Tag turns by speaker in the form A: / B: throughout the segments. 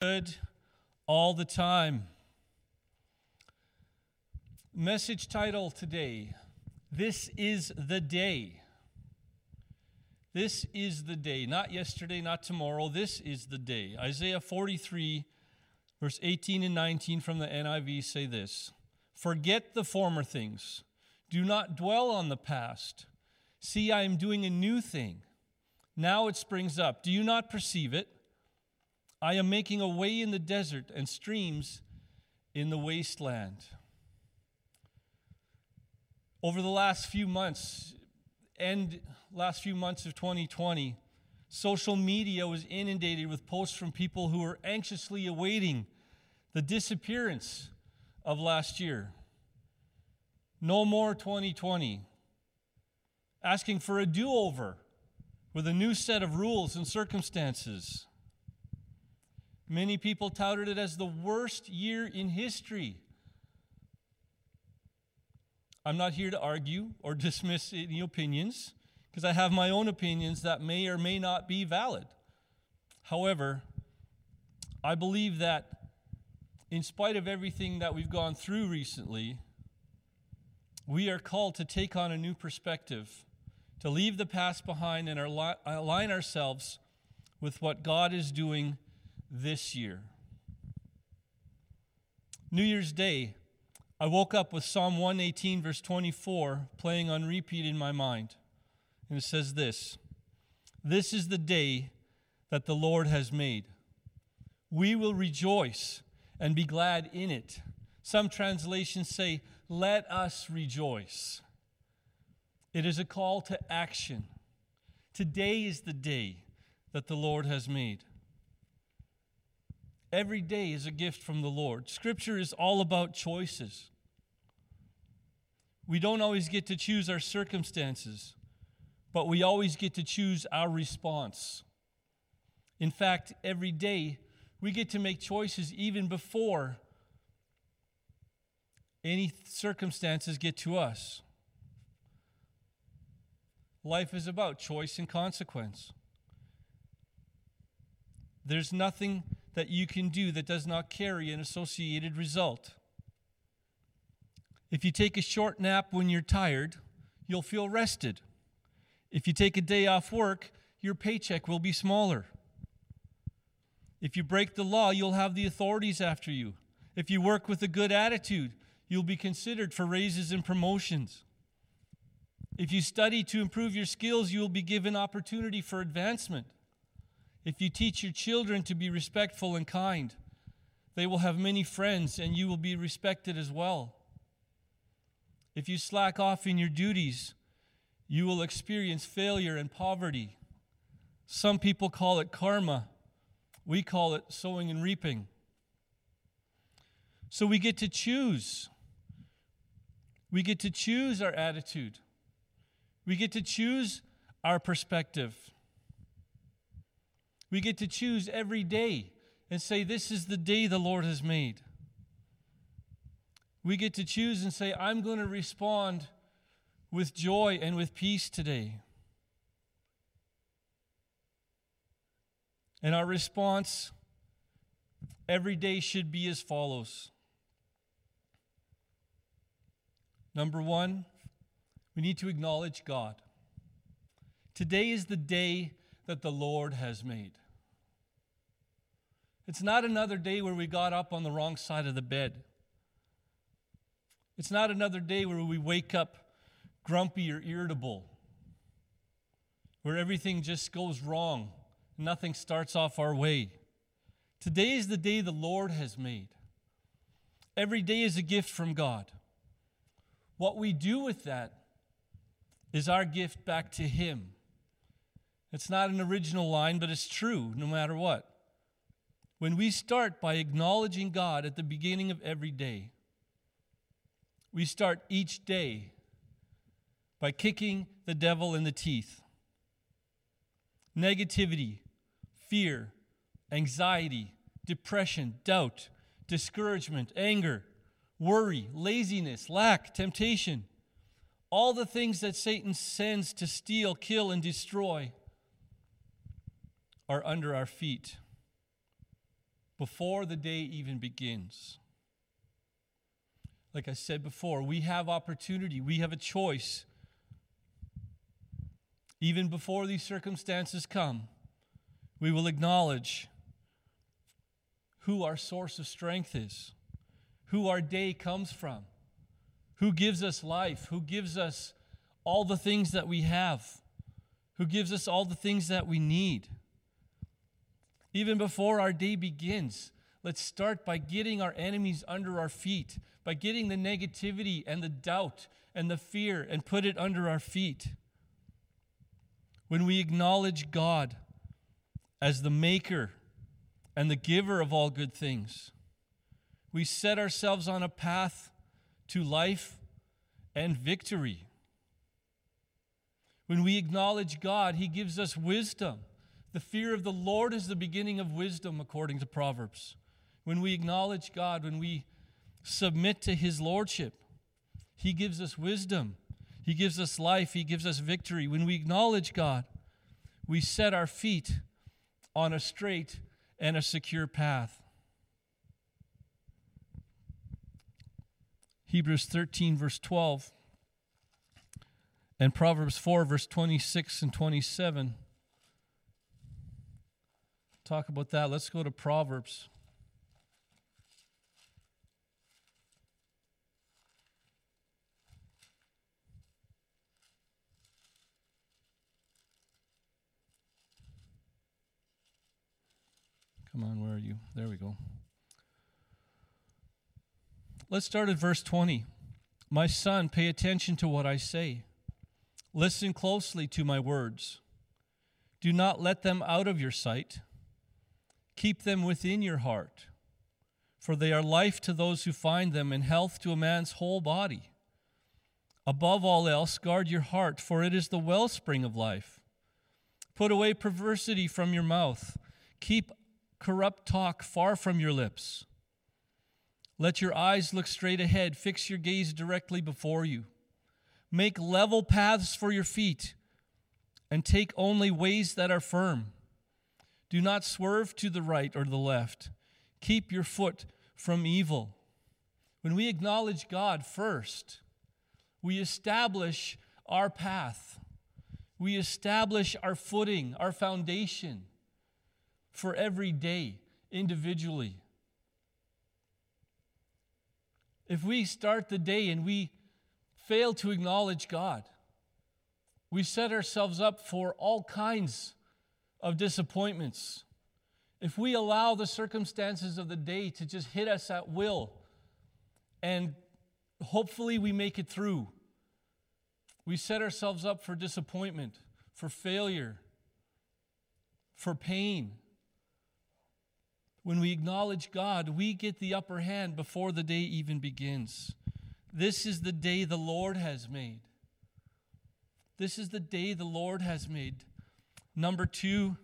A: good all the time. Message title today This is the day. This is the day. Not yesterday, not tomorrow. This is the day. Isaiah 43, verse 18 and 19 from the NIV say this Forget the former things, do not dwell on the past. See, I am doing a new thing. Now it springs up. Do you not perceive it? I am making a way in the desert and streams in the wasteland. Over the last few months, and last few months of 2020, social media was inundated with posts from people who were anxiously awaiting the disappearance of last year. No more 2020. Asking for a do over with a new set of rules and circumstances. Many people touted it as the worst year in history. I'm not here to argue or dismiss any opinions because I have my own opinions that may or may not be valid. However, I believe that in spite of everything that we've gone through recently, we are called to take on a new perspective, to leave the past behind and align ourselves with what God is doing this year. New Year's Day, I woke up with Psalm 118, verse 24, playing on repeat in my mind. And it says this This is the day that the Lord has made. We will rejoice and be glad in it. Some translations say, Let us rejoice. It is a call to action. Today is the day that the Lord has made. Every day is a gift from the Lord. Scripture is all about choices. We don't always get to choose our circumstances, but we always get to choose our response. In fact, every day we get to make choices even before any circumstances get to us. Life is about choice and consequence. There's nothing that you can do that does not carry an associated result. If you take a short nap when you're tired, you'll feel rested. If you take a day off work, your paycheck will be smaller. If you break the law, you'll have the authorities after you. If you work with a good attitude, you'll be considered for raises and promotions. If you study to improve your skills, you will be given opportunity for advancement. If you teach your children to be respectful and kind, they will have many friends and you will be respected as well. If you slack off in your duties, you will experience failure and poverty. Some people call it karma. We call it sowing and reaping. So we get to choose. We get to choose our attitude. We get to choose our perspective. We get to choose every day and say, This is the day the Lord has made. We get to choose and say, I'm going to respond with joy and with peace today. And our response every day should be as follows. Number one, we need to acknowledge God. Today is the day that the Lord has made. It's not another day where we got up on the wrong side of the bed. It's not another day where we wake up grumpy or irritable, where everything just goes wrong, nothing starts off our way. Today is the day the Lord has made. Every day is a gift from God. What we do with that is our gift back to Him. It's not an original line, but it's true no matter what. When we start by acknowledging God at the beginning of every day, we start each day by kicking the devil in the teeth. Negativity, fear, anxiety, depression, doubt, discouragement, anger, worry, laziness, lack, temptation, all the things that Satan sends to steal, kill, and destroy are under our feet. Before the day even begins. Like I said before, we have opportunity, we have a choice. Even before these circumstances come, we will acknowledge who our source of strength is, who our day comes from, who gives us life, who gives us all the things that we have, who gives us all the things that we need. Even before our day begins, let's start by getting our enemies under our feet, by getting the negativity and the doubt and the fear and put it under our feet. When we acknowledge God as the maker and the giver of all good things, we set ourselves on a path to life and victory. When we acknowledge God, He gives us wisdom. The fear of the Lord is the beginning of wisdom, according to Proverbs. When we acknowledge God, when we submit to His Lordship, He gives us wisdom. He gives us life. He gives us victory. When we acknowledge God, we set our feet on a straight and a secure path. Hebrews 13, verse 12, and Proverbs 4, verse 26 and 27 talk about that. Let's go to Proverbs. Come on, where are you? There we go. Let's start at verse 20. My son, pay attention to what I say. Listen closely to my words. Do not let them out of your sight. Keep them within your heart, for they are life to those who find them and health to a man's whole body. Above all else, guard your heart, for it is the wellspring of life. Put away perversity from your mouth. Keep corrupt talk far from your lips. Let your eyes look straight ahead. Fix your gaze directly before you. Make level paths for your feet, and take only ways that are firm. Do not swerve to the right or the left. Keep your foot from evil. When we acknowledge God first, we establish our path. We establish our footing, our foundation for every day individually. If we start the day and we fail to acknowledge God, we set ourselves up for all kinds of disappointments, if we allow the circumstances of the day to just hit us at will and hopefully we make it through, we set ourselves up for disappointment, for failure, for pain. When we acknowledge God, we get the upper hand before the day even begins. This is the day the Lord has made. This is the day the Lord has made. Number two,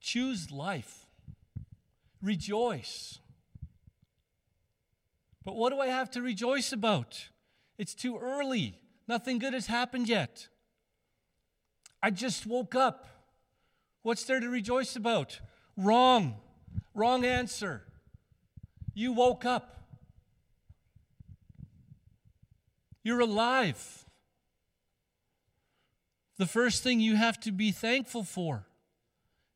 A: choose life, rejoice. But what do I have to rejoice about? It's too early. Nothing good has happened yet. I just woke up. What's there to rejoice about? Wrong. Wrong answer. You woke up. You're alive the first thing you have to be thankful for.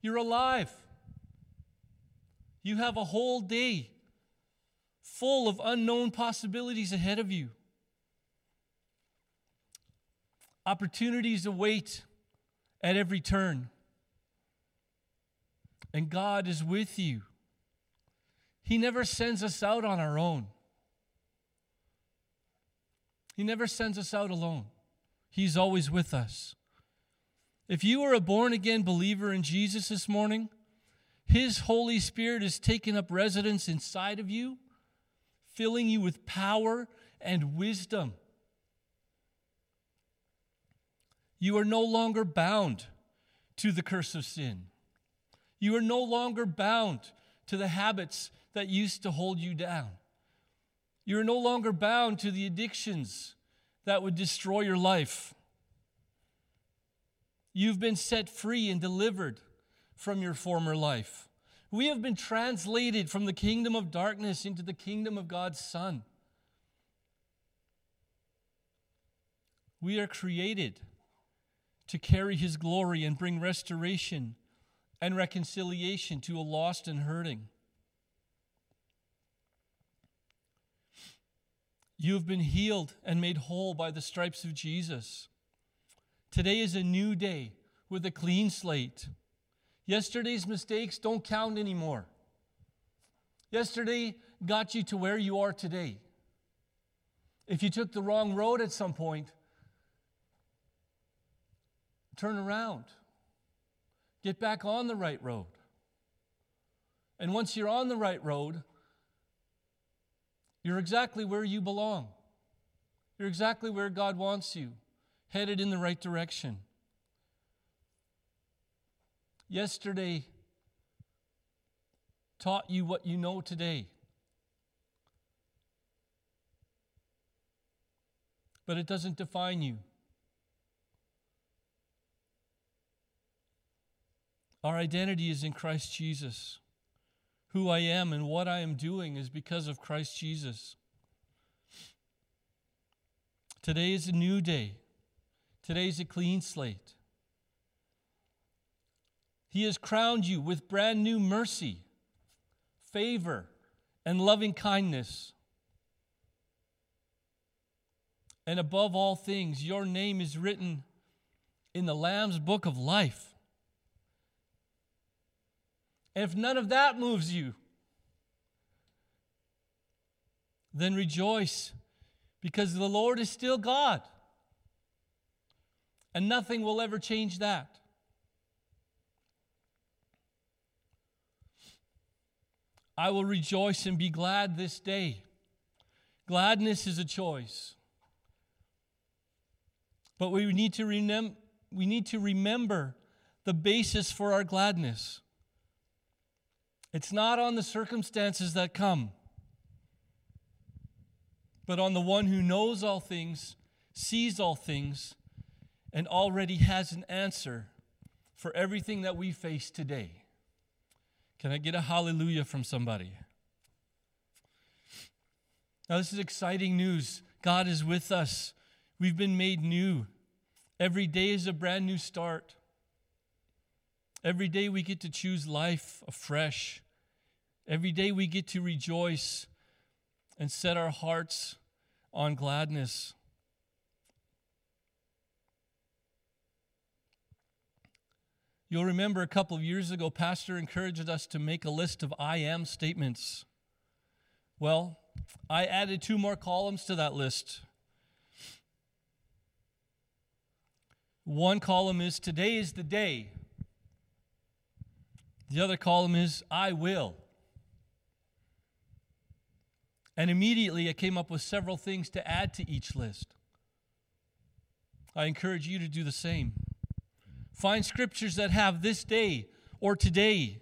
A: You're alive. You have a whole day full of unknown possibilities ahead of you. Opportunities await at every turn. And God is with you. He never sends us out on our own. He never sends us out alone. He's always with us. If you are a born again believer in Jesus this morning, His Holy Spirit is taking up residence inside of you, filling you with power and wisdom. You are no longer bound to the curse of sin. You are no longer bound to the habits that used to hold you down. You are no longer bound to the addictions that would destroy your life. You've been set free and delivered from your former life. We have been translated from the kingdom of darkness into the kingdom of God's Son. We are created to carry his glory and bring restoration and reconciliation to a lost and hurting. You have been healed and made whole by the stripes of Jesus. Today is a new day with a clean slate. Yesterday's mistakes don't count anymore. Yesterday got you to where you are today. If you took the wrong road at some point, turn around. Get back on the right road. And once you're on the right road, you're exactly where you belong. You're exactly where God wants you, headed in the right direction. Yesterday taught you what you know today. But it doesn't define you. Our identity is in Christ Jesus. Who I am and what I am doing is because of Christ Jesus. Today is a new day. Today is a clean slate. He has crowned you with brand new mercy, favor, and loving kindness. And above all things, your name is written in the Lamb's book of life. And if none of that moves you, then rejoice because the Lord is still God. And nothing will ever change that. I will rejoice and be glad this day. Gladness is a choice. But we need to, remem- we need to remember the basis for our gladness. It's not on the circumstances that come, but on the one who knows all things, sees all things, and already has an answer for everything that we face today. Can I get a hallelujah from somebody? Now, this is exciting news. God is with us. We've been made new. Every day is a brand new start. Every day we get to choose life afresh. Every day we get to rejoice and set our hearts on gladness. You'll remember a couple of years ago, Pastor encouraged us to make a list of I am statements. Well, I added two more columns to that list. One column is Today is the day. The other column is I will. And immediately I came up with several things to add to each list. I encourage you to do the same. Find scriptures that have this day or today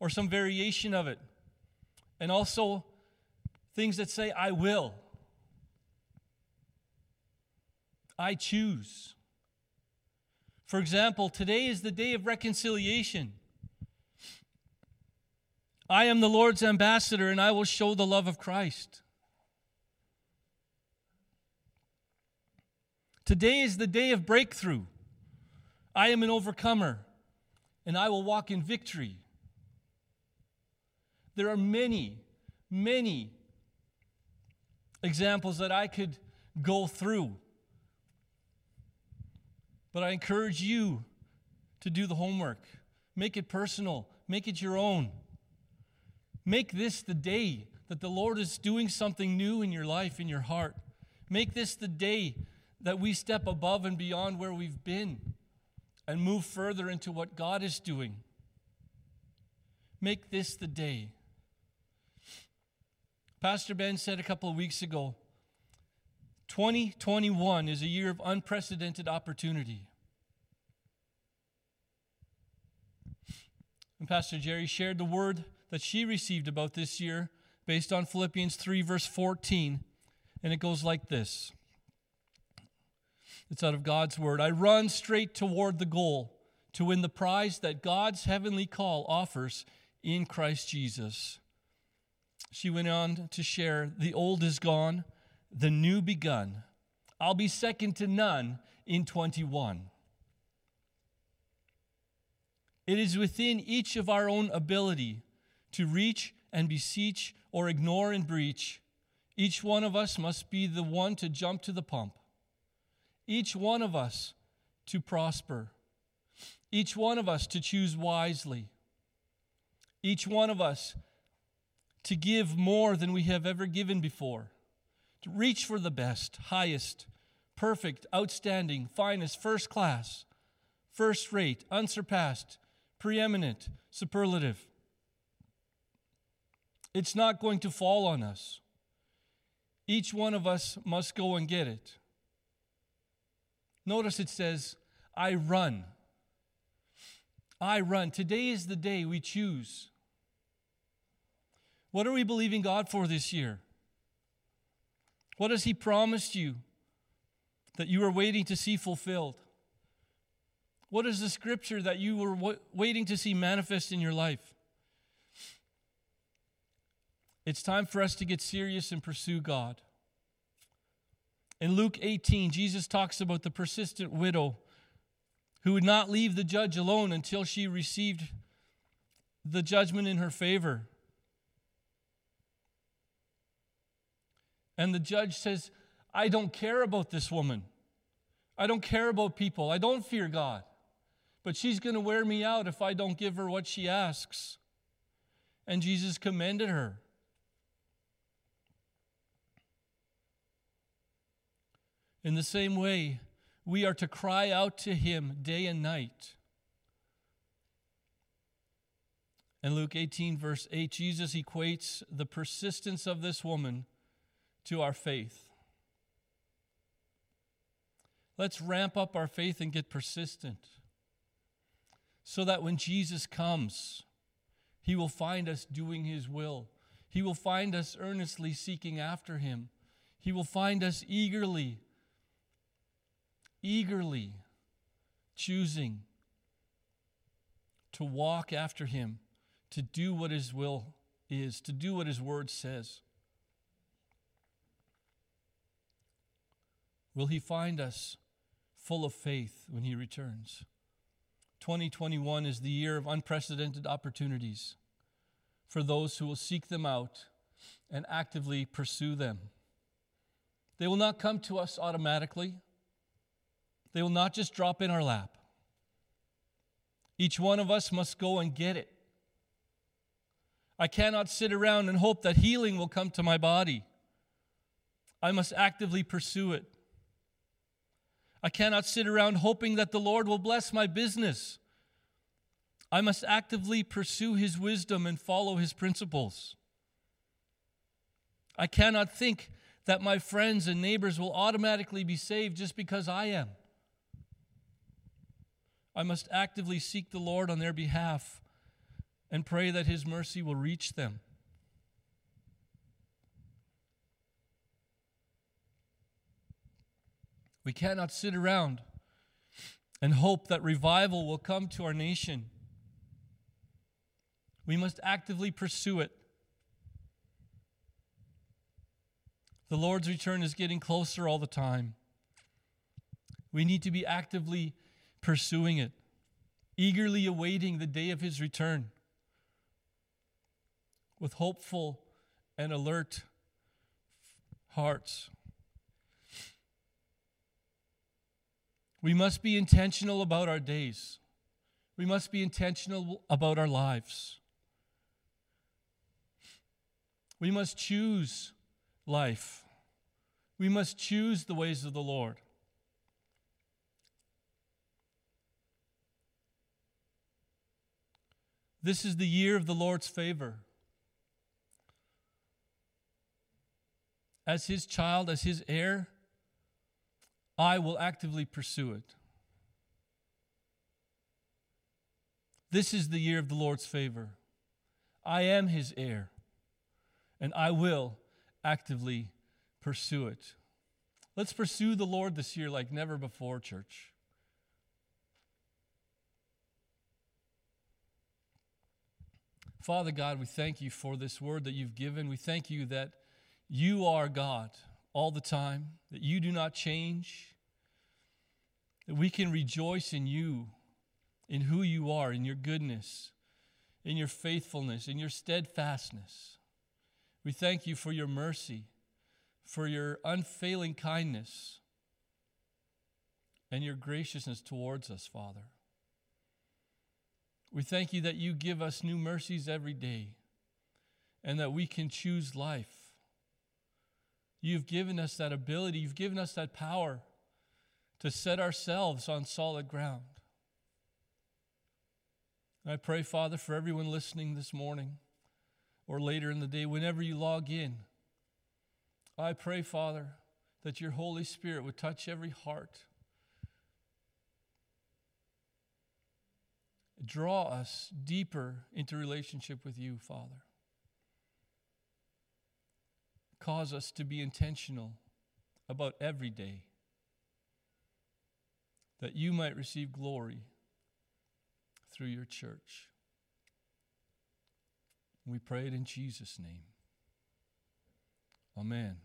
A: or some variation of it. And also things that say, I will. I choose. For example, today is the day of reconciliation. I am the Lord's ambassador, and I will show the love of Christ. Today is the day of breakthrough. I am an overcomer, and I will walk in victory. There are many, many examples that I could go through. But I encourage you to do the homework. Make it personal, make it your own. Make this the day that the Lord is doing something new in your life, in your heart. Make this the day that we step above and beyond where we've been and move further into what God is doing. Make this the day. Pastor Ben said a couple of weeks ago 2021 is a year of unprecedented opportunity. And Pastor Jerry shared the word that she received about this year based on Philippians 3, verse 14. And it goes like this it's out of God's word. I run straight toward the goal to win the prize that God's heavenly call offers in Christ Jesus. She went on to share the old is gone, the new begun. I'll be second to none in 21. It is within each of our own ability to reach and beseech or ignore and breach. Each one of us must be the one to jump to the pump. Each one of us to prosper. Each one of us to choose wisely. Each one of us to give more than we have ever given before. To reach for the best, highest, perfect, outstanding, finest, first class, first rate, unsurpassed, preeminent, superlative. It's not going to fall on us. Each one of us must go and get it. Notice it says, I run. I run. Today is the day we choose. What are we believing God for this year? What has He promised you that you are waiting to see fulfilled? What is the scripture that you were waiting to see manifest in your life? It's time for us to get serious and pursue God. In Luke 18, Jesus talks about the persistent widow who would not leave the judge alone until she received the judgment in her favor. And the judge says, I don't care about this woman. I don't care about people. I don't fear God. But she's going to wear me out if I don't give her what she asks. And Jesus commended her. In the same way, we are to cry out to him day and night. In Luke 18, verse 8, Jesus equates the persistence of this woman to our faith. Let's ramp up our faith and get persistent so that when Jesus comes, he will find us doing his will. He will find us earnestly seeking after him. He will find us eagerly, eagerly choosing to walk after him, to do what his will is, to do what his word says. Will he find us full of faith when he returns? 2021 is the year of unprecedented opportunities for those who will seek them out and actively pursue them. They will not come to us automatically, they will not just drop in our lap. Each one of us must go and get it. I cannot sit around and hope that healing will come to my body. I must actively pursue it. I cannot sit around hoping that the Lord will bless my business. I must actively pursue His wisdom and follow His principles. I cannot think that my friends and neighbors will automatically be saved just because I am. I must actively seek the Lord on their behalf and pray that His mercy will reach them. We cannot sit around and hope that revival will come to our nation. We must actively pursue it. The Lord's return is getting closer all the time. We need to be actively pursuing it, eagerly awaiting the day of his return with hopeful and alert hearts. We must be intentional about our days. We must be intentional about our lives. We must choose life. We must choose the ways of the Lord. This is the year of the Lord's favor. As his child, as his heir, I will actively pursue it. This is the year of the Lord's favor. I am his heir, and I will actively pursue it. Let's pursue the Lord this year like never before, church. Father God, we thank you for this word that you've given. We thank you that you are God all the time, that you do not change, that we can rejoice in you, in who you are, in your goodness, in your faithfulness, in your steadfastness. We thank you for your mercy, for your unfailing kindness, and your graciousness towards us, Father. We thank you that you give us new mercies every day and that we can choose life. You've given us that ability, you've given us that power to set ourselves on solid ground. I pray, Father, for everyone listening this morning or later in the day, whenever you log in. I pray, Father, that your Holy Spirit would touch every heart. Draw us deeper into relationship with you, Father. Cause us to be intentional about every day that you might receive glory through your church. We pray it in Jesus' name. Amen.